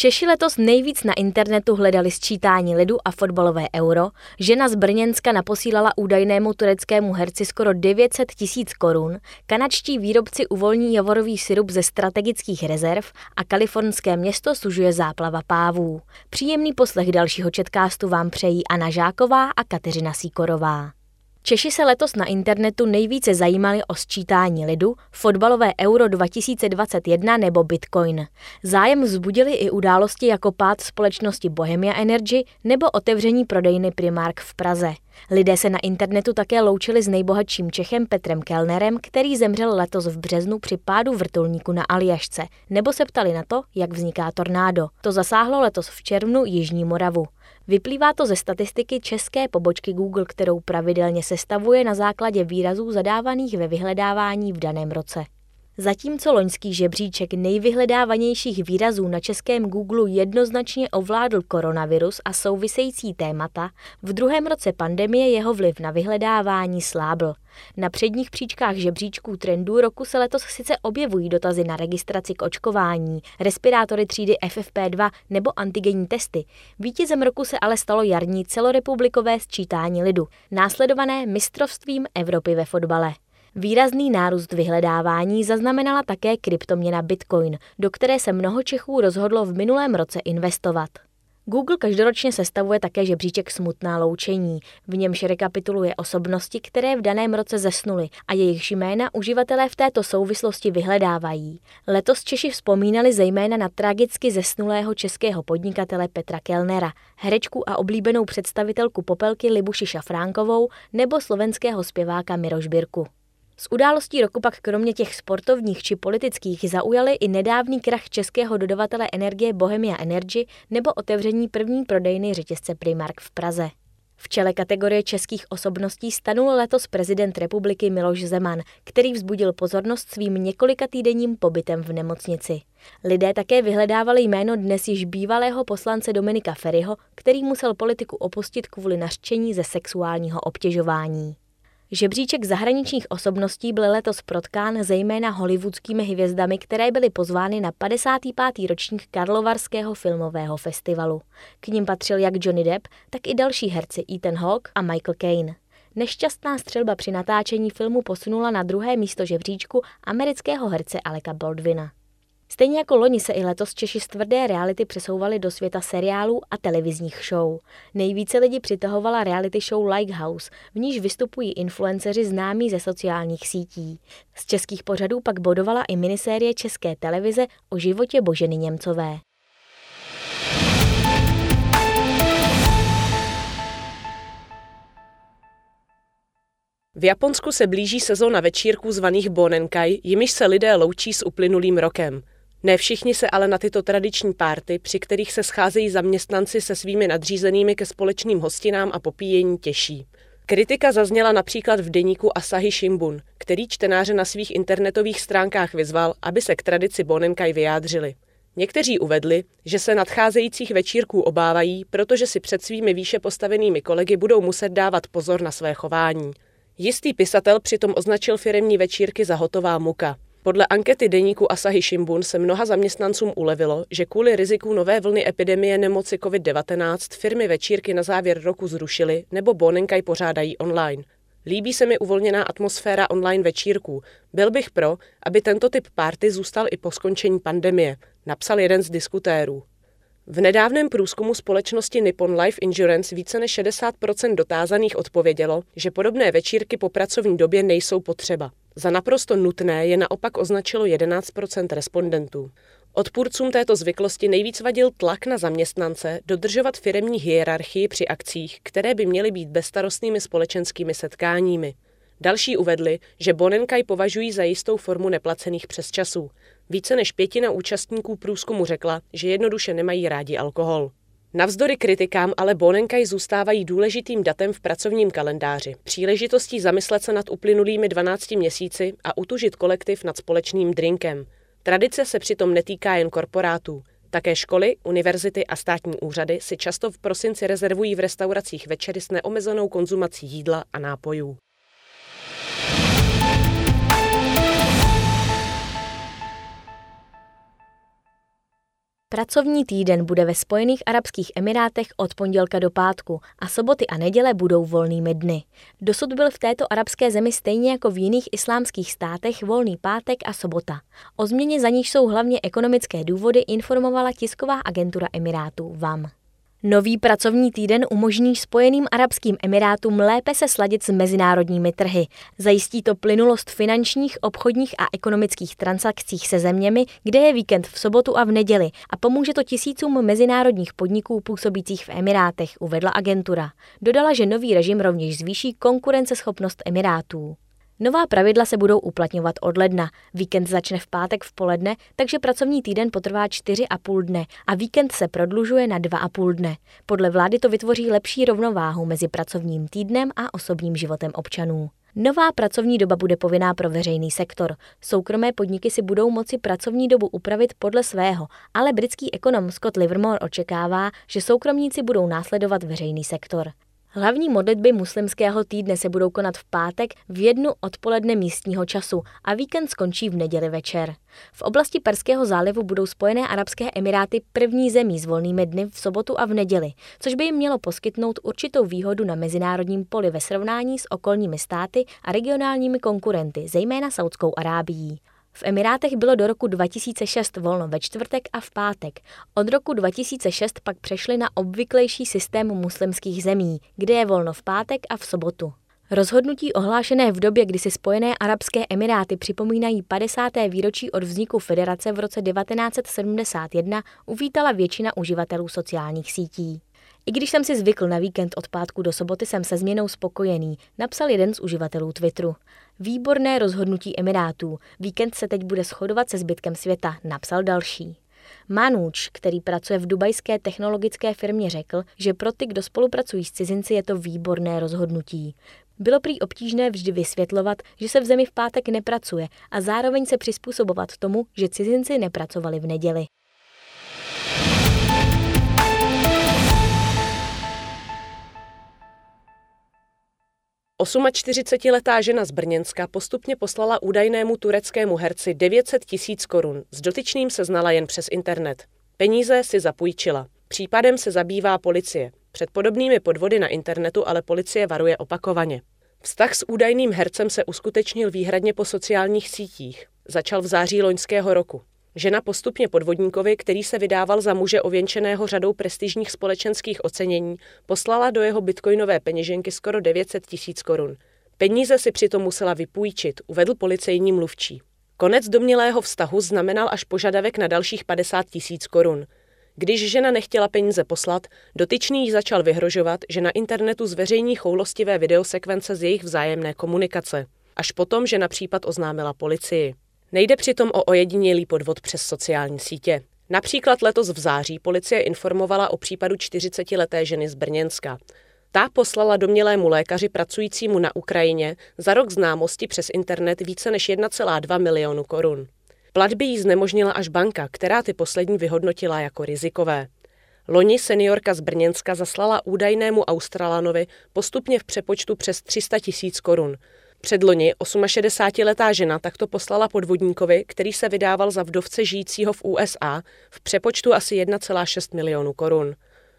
Češi letos nejvíc na internetu hledali sčítání lidu a fotbalové euro. Žena z Brněnska naposílala údajnému tureckému herci skoro 900 tisíc korun. Kanačtí výrobci uvolní javorový syrup ze strategických rezerv a kalifornské město sužuje záplava pávů. Příjemný poslech dalšího četkástu vám přejí Anna Žáková a Kateřina Síkorová. Češi se letos na internetu nejvíce zajímali o sčítání lidu, fotbalové Euro 2021 nebo Bitcoin. Zájem vzbudili i události jako pád společnosti Bohemia Energy nebo otevření prodejny Primark v Praze. Lidé se na internetu také loučili s nejbohatším Čechem Petrem Kellnerem, který zemřel letos v březnu při pádu vrtulníku na Aljašce, nebo se ptali na to, jak vzniká tornádo. To zasáhlo letos v červnu Jižní Moravu. Vyplývá to ze statistiky české pobočky Google, kterou pravidelně sestavuje na základě výrazů zadávaných ve vyhledávání v daném roce. Zatímco loňský žebříček nejvyhledávanějších výrazů na českém Google jednoznačně ovládl koronavirus a související témata, v druhém roce pandemie jeho vliv na vyhledávání slábl. Na předních příčkách žebříčků trendů roku se letos sice objevují dotazy na registraci k očkování, respirátory třídy FFP2 nebo antigenní testy. Vítězem roku se ale stalo jarní celorepublikové sčítání lidu, následované mistrovstvím Evropy ve fotbale. Výrazný nárůst vyhledávání zaznamenala také kryptoměna Bitcoin, do které se mnoho Čechů rozhodlo v minulém roce investovat. Google každoročně sestavuje také žebříček smutná loučení, v němž rekapituluje osobnosti, které v daném roce zesnuly a jejich jména uživatelé v této souvislosti vyhledávají. Letos Češi vzpomínali zejména na tragicky zesnulého českého podnikatele Petra Kellnera, herečku a oblíbenou představitelku Popelky Libuši Šafránkovou nebo slovenského zpěváka Miroš Birku. Z událostí roku pak kromě těch sportovních či politických zaujaly i nedávný krach českého dodavatele energie Bohemia Energy nebo otevření první prodejny řetězce Primark v Praze. V čele kategorie českých osobností stanul letos prezident republiky Miloš Zeman, který vzbudil pozornost svým několika týdenním pobytem v nemocnici. Lidé také vyhledávali jméno dnes již bývalého poslance Dominika Ferryho, který musel politiku opustit kvůli nařčení ze sexuálního obtěžování. Žebříček zahraničních osobností byl letos protkán zejména hollywoodskými hvězdami, které byly pozvány na 55. ročník Karlovarského filmového festivalu. K ním patřil jak Johnny Depp, tak i další herci Ethan Hawke a Michael Caine. Nešťastná střelba při natáčení filmu posunula na druhé místo žebříčku amerického herce Aleka Baldwina. Stejně jako loni se i letos Češi z tvrdé reality přesouvali do světa seriálů a televizních show. Nejvíce lidi přitahovala reality show House, v níž vystupují influenceři známí ze sociálních sítí. Z českých pořadů pak bodovala i minisérie České televize o životě Boženy Němcové. V Japonsku se blíží sezóna večírků zvaných Bonenkai, jimiž se lidé loučí s uplynulým rokem. Ne všichni se ale na tyto tradiční párty, při kterých se scházejí zaměstnanci se svými nadřízenými ke společným hostinám a popíjení těší. Kritika zazněla například v deníku Asahi Shimbun, který čtenáře na svých internetových stránkách vyzval, aby se k tradici Bonenkai vyjádřili. Někteří uvedli, že se nadcházejících večírků obávají, protože si před svými výše postavenými kolegy budou muset dávat pozor na své chování. Jistý pisatel přitom označil firemní večírky za hotová muka. Podle ankety deníku Asahi Shimbun se mnoha zaměstnancům ulevilo, že kvůli riziku nové vlny epidemie nemoci COVID-19 firmy večírky na závěr roku zrušily nebo Bonenkaj pořádají online. Líbí se mi uvolněná atmosféra online večírků. Byl bych pro, aby tento typ párty zůstal i po skončení pandemie, napsal jeden z diskutérů. V nedávném průzkumu společnosti Nippon Life Insurance více než 60% dotázaných odpovědělo, že podobné večírky po pracovní době nejsou potřeba. Za naprosto nutné je naopak označilo 11% respondentů. Odpůrcům této zvyklosti nejvíc vadil tlak na zaměstnance dodržovat firemní hierarchii při akcích, které by měly být bezstarostnými společenskými setkáními. Další uvedli, že Bonenkaj považují za jistou formu neplacených přesčasů. Více než pětina účastníků průzkumu řekla, že jednoduše nemají rádi alkohol. Navzdory kritikám ale Bonenkaj zůstávají důležitým datem v pracovním kalendáři, příležitostí zamyslet se nad uplynulými 12 měsíci a utužit kolektiv nad společným drinkem. Tradice se přitom netýká jen korporátů. Také školy, univerzity a státní úřady si často v prosinci rezervují v restauracích večery s neomezenou konzumací jídla a nápojů. Pracovní týden bude ve Spojených Arabských Emirátech od pondělka do pátku a soboty a neděle budou volnými dny. Dosud byl v této arabské zemi stejně jako v jiných islámských státech volný pátek a sobota. O změně za níž jsou hlavně ekonomické důvody informovala tisková agentura Emirátů VAM. Nový pracovní týden umožní Spojeným arabským emirátům lépe se sladit s mezinárodními trhy. Zajistí to plynulost finančních, obchodních a ekonomických transakcích se zeměmi, kde je víkend v sobotu a v neděli a pomůže to tisícům mezinárodních podniků působících v Emirátech, uvedla agentura. Dodala, že nový režim rovněž zvýší konkurenceschopnost Emirátů. Nová pravidla se budou uplatňovat od ledna. Víkend začne v pátek v poledne, takže pracovní týden potrvá 4,5 dne a víkend se prodlužuje na 2,5 dne. Podle vlády to vytvoří lepší rovnováhu mezi pracovním týdnem a osobním životem občanů. Nová pracovní doba bude povinná pro veřejný sektor. Soukromé podniky si budou moci pracovní dobu upravit podle svého, ale britský ekonom Scott Livermore očekává, že soukromníci budou následovat veřejný sektor. Hlavní modlitby muslimského týdne se budou konat v pátek v jednu odpoledne místního času a víkend skončí v neděli večer. V oblasti Perského zálivu budou Spojené arabské emiráty první zemí s volnými dny v sobotu a v neděli, což by jim mělo poskytnout určitou výhodu na mezinárodním poli ve srovnání s okolními státy a regionálními konkurenty, zejména Saudskou Arábií. V Emirátech bylo do roku 2006 volno ve čtvrtek a v pátek. Od roku 2006 pak přešli na obvyklejší systém muslimských zemí, kde je volno v pátek a v sobotu. Rozhodnutí ohlášené v době, kdy si Spojené arabské emiráty připomínají 50. výročí od vzniku federace v roce 1971, uvítala většina uživatelů sociálních sítí. I když jsem si zvykl na víkend od pátku do soboty, jsem se změnou spokojený, napsal jeden z uživatelů Twitteru. Výborné rozhodnutí Emirátů. Víkend se teď bude shodovat se zbytkem světa, napsal další. Manůč, který pracuje v dubajské technologické firmě, řekl, že pro ty, kdo spolupracují s cizinci, je to výborné rozhodnutí. Bylo prý obtížné vždy vysvětlovat, že se v zemi v pátek nepracuje a zároveň se přizpůsobovat tomu, že cizinci nepracovali v neděli. 48-letá žena z Brněnska postupně poslala údajnému tureckému herci 900 tisíc korun. S dotyčným se znala jen přes internet. Peníze si zapůjčila. Případem se zabývá policie. Před podobnými podvody na internetu ale policie varuje opakovaně. Vztah s údajným hercem se uskutečnil výhradně po sociálních sítích. Začal v září loňského roku. Žena postupně podvodníkovi, který se vydával za muže ověnčeného řadou prestižních společenských ocenění, poslala do jeho bitcoinové peněženky skoro 900 tisíc korun. Peníze si přitom musela vypůjčit, uvedl policejní mluvčí. Konec domnělého vztahu znamenal až požadavek na dalších 50 tisíc korun. Když žena nechtěla peníze poslat, dotyčný jí začal vyhrožovat, že na internetu zveřejní choulostivé videosekvence z jejich vzájemné komunikace. Až potom žena případ oznámila policii. Nejde přitom o ojedinělý podvod přes sociální sítě. Například letos v září policie informovala o případu 40-leté ženy z Brněnska. Ta poslala domnělému lékaři pracujícímu na Ukrajině za rok známosti přes internet více než 1,2 milionu korun. Platby jí znemožnila až banka, která ty poslední vyhodnotila jako rizikové. Loni seniorka z Brněnska zaslala údajnému Australanovi postupně v přepočtu přes 300 tisíc korun, Předloni 68-letá žena takto poslala podvodníkovi, který se vydával za vdovce žijícího v USA, v přepočtu asi 1,6 milionu korun.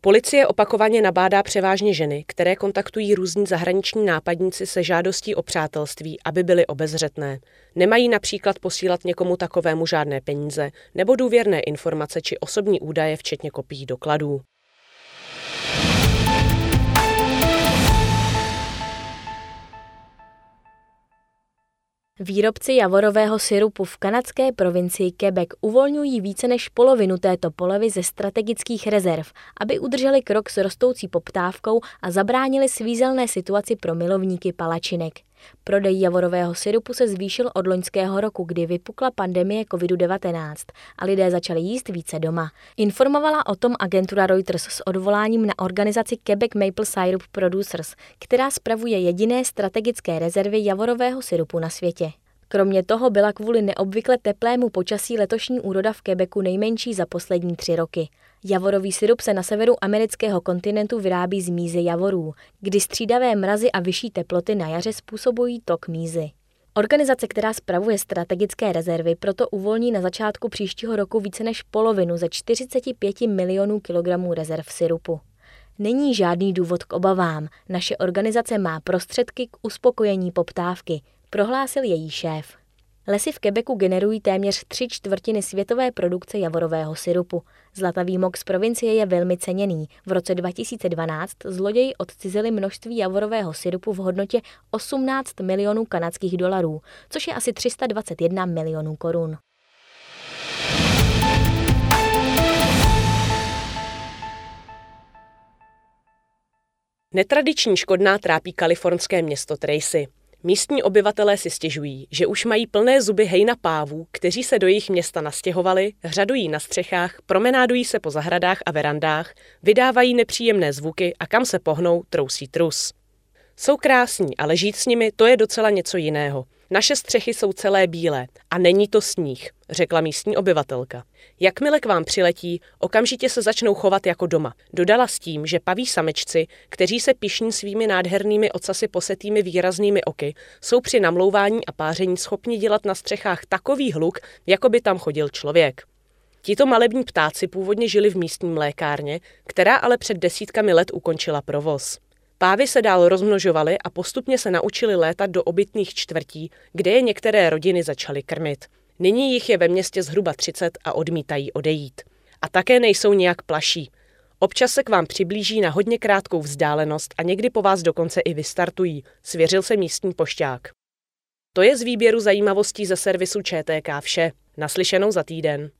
Policie opakovaně nabádá převážně ženy, které kontaktují různí zahraniční nápadníci se žádostí o přátelství, aby byly obezřetné. Nemají například posílat někomu takovému žádné peníze nebo důvěrné informace či osobní údaje, včetně kopií dokladů. Výrobci javorového syrupu v kanadské provincii Quebec uvolňují více než polovinu této polevy ze strategických rezerv, aby udrželi krok s rostoucí poptávkou a zabránili svízelné situaci pro milovníky palačinek. Prodej javorového syrupu se zvýšil od loňského roku, kdy vypukla pandemie COVID-19 a lidé začali jíst více doma. Informovala o tom agentura Reuters s odvoláním na organizaci Quebec Maple Syrup Producers, která spravuje jediné strategické rezervy javorového syrupu na světě. Kromě toho byla kvůli neobvykle teplému počasí letošní úroda v Quebecu nejmenší za poslední tři roky. Javorový syrup se na severu amerického kontinentu vyrábí z mízy javorů, kdy střídavé mrazy a vyšší teploty na jaře způsobují tok mízy. Organizace, která spravuje strategické rezervy, proto uvolní na začátku příštího roku více než polovinu ze 45 milionů kilogramů rezerv syrupu. Není žádný důvod k obavám. Naše organizace má prostředky k uspokojení poptávky, prohlásil její šéf. Lesy v Quebecu generují téměř tři čtvrtiny světové produkce javorového syrupu. Zlatavý mok z provincie je velmi ceněný. V roce 2012 zloději odcizili množství javorového syrupu v hodnotě 18 milionů kanadských dolarů, což je asi 321 milionů korun. Netradiční škodná trápí kalifornské město Tracy. Místní obyvatelé si stěžují, že už mají plné zuby hejna pávů, kteří se do jejich města nastěhovali, řadují na střechách, promenádují se po zahradách a verandách, vydávají nepříjemné zvuky a kam se pohnou, trousí trus. Jsou krásní, ale žít s nimi to je docela něco jiného. Naše střechy jsou celé bílé a není to sníh, řekla místní obyvatelka. Jakmile k vám přiletí, okamžitě se začnou chovat jako doma. Dodala s tím, že paví samečci, kteří se pišní svými nádhernými ocasy posetými výraznými oky, jsou při namlouvání a páření schopni dělat na střechách takový hluk, jako by tam chodil člověk. Tito malební ptáci původně žili v místní mlékárně, která ale před desítkami let ukončila provoz. Pávy se dál rozmnožovaly a postupně se naučili létat do obytných čtvrtí, kde je některé rodiny začaly krmit. Nyní jich je ve městě zhruba 30 a odmítají odejít. A také nejsou nějak plaší. Občas se k vám přiblíží na hodně krátkou vzdálenost a někdy po vás dokonce i vystartují, svěřil se místní pošťák. To je z výběru zajímavostí ze servisu ČTK vše. Naslyšenou za týden.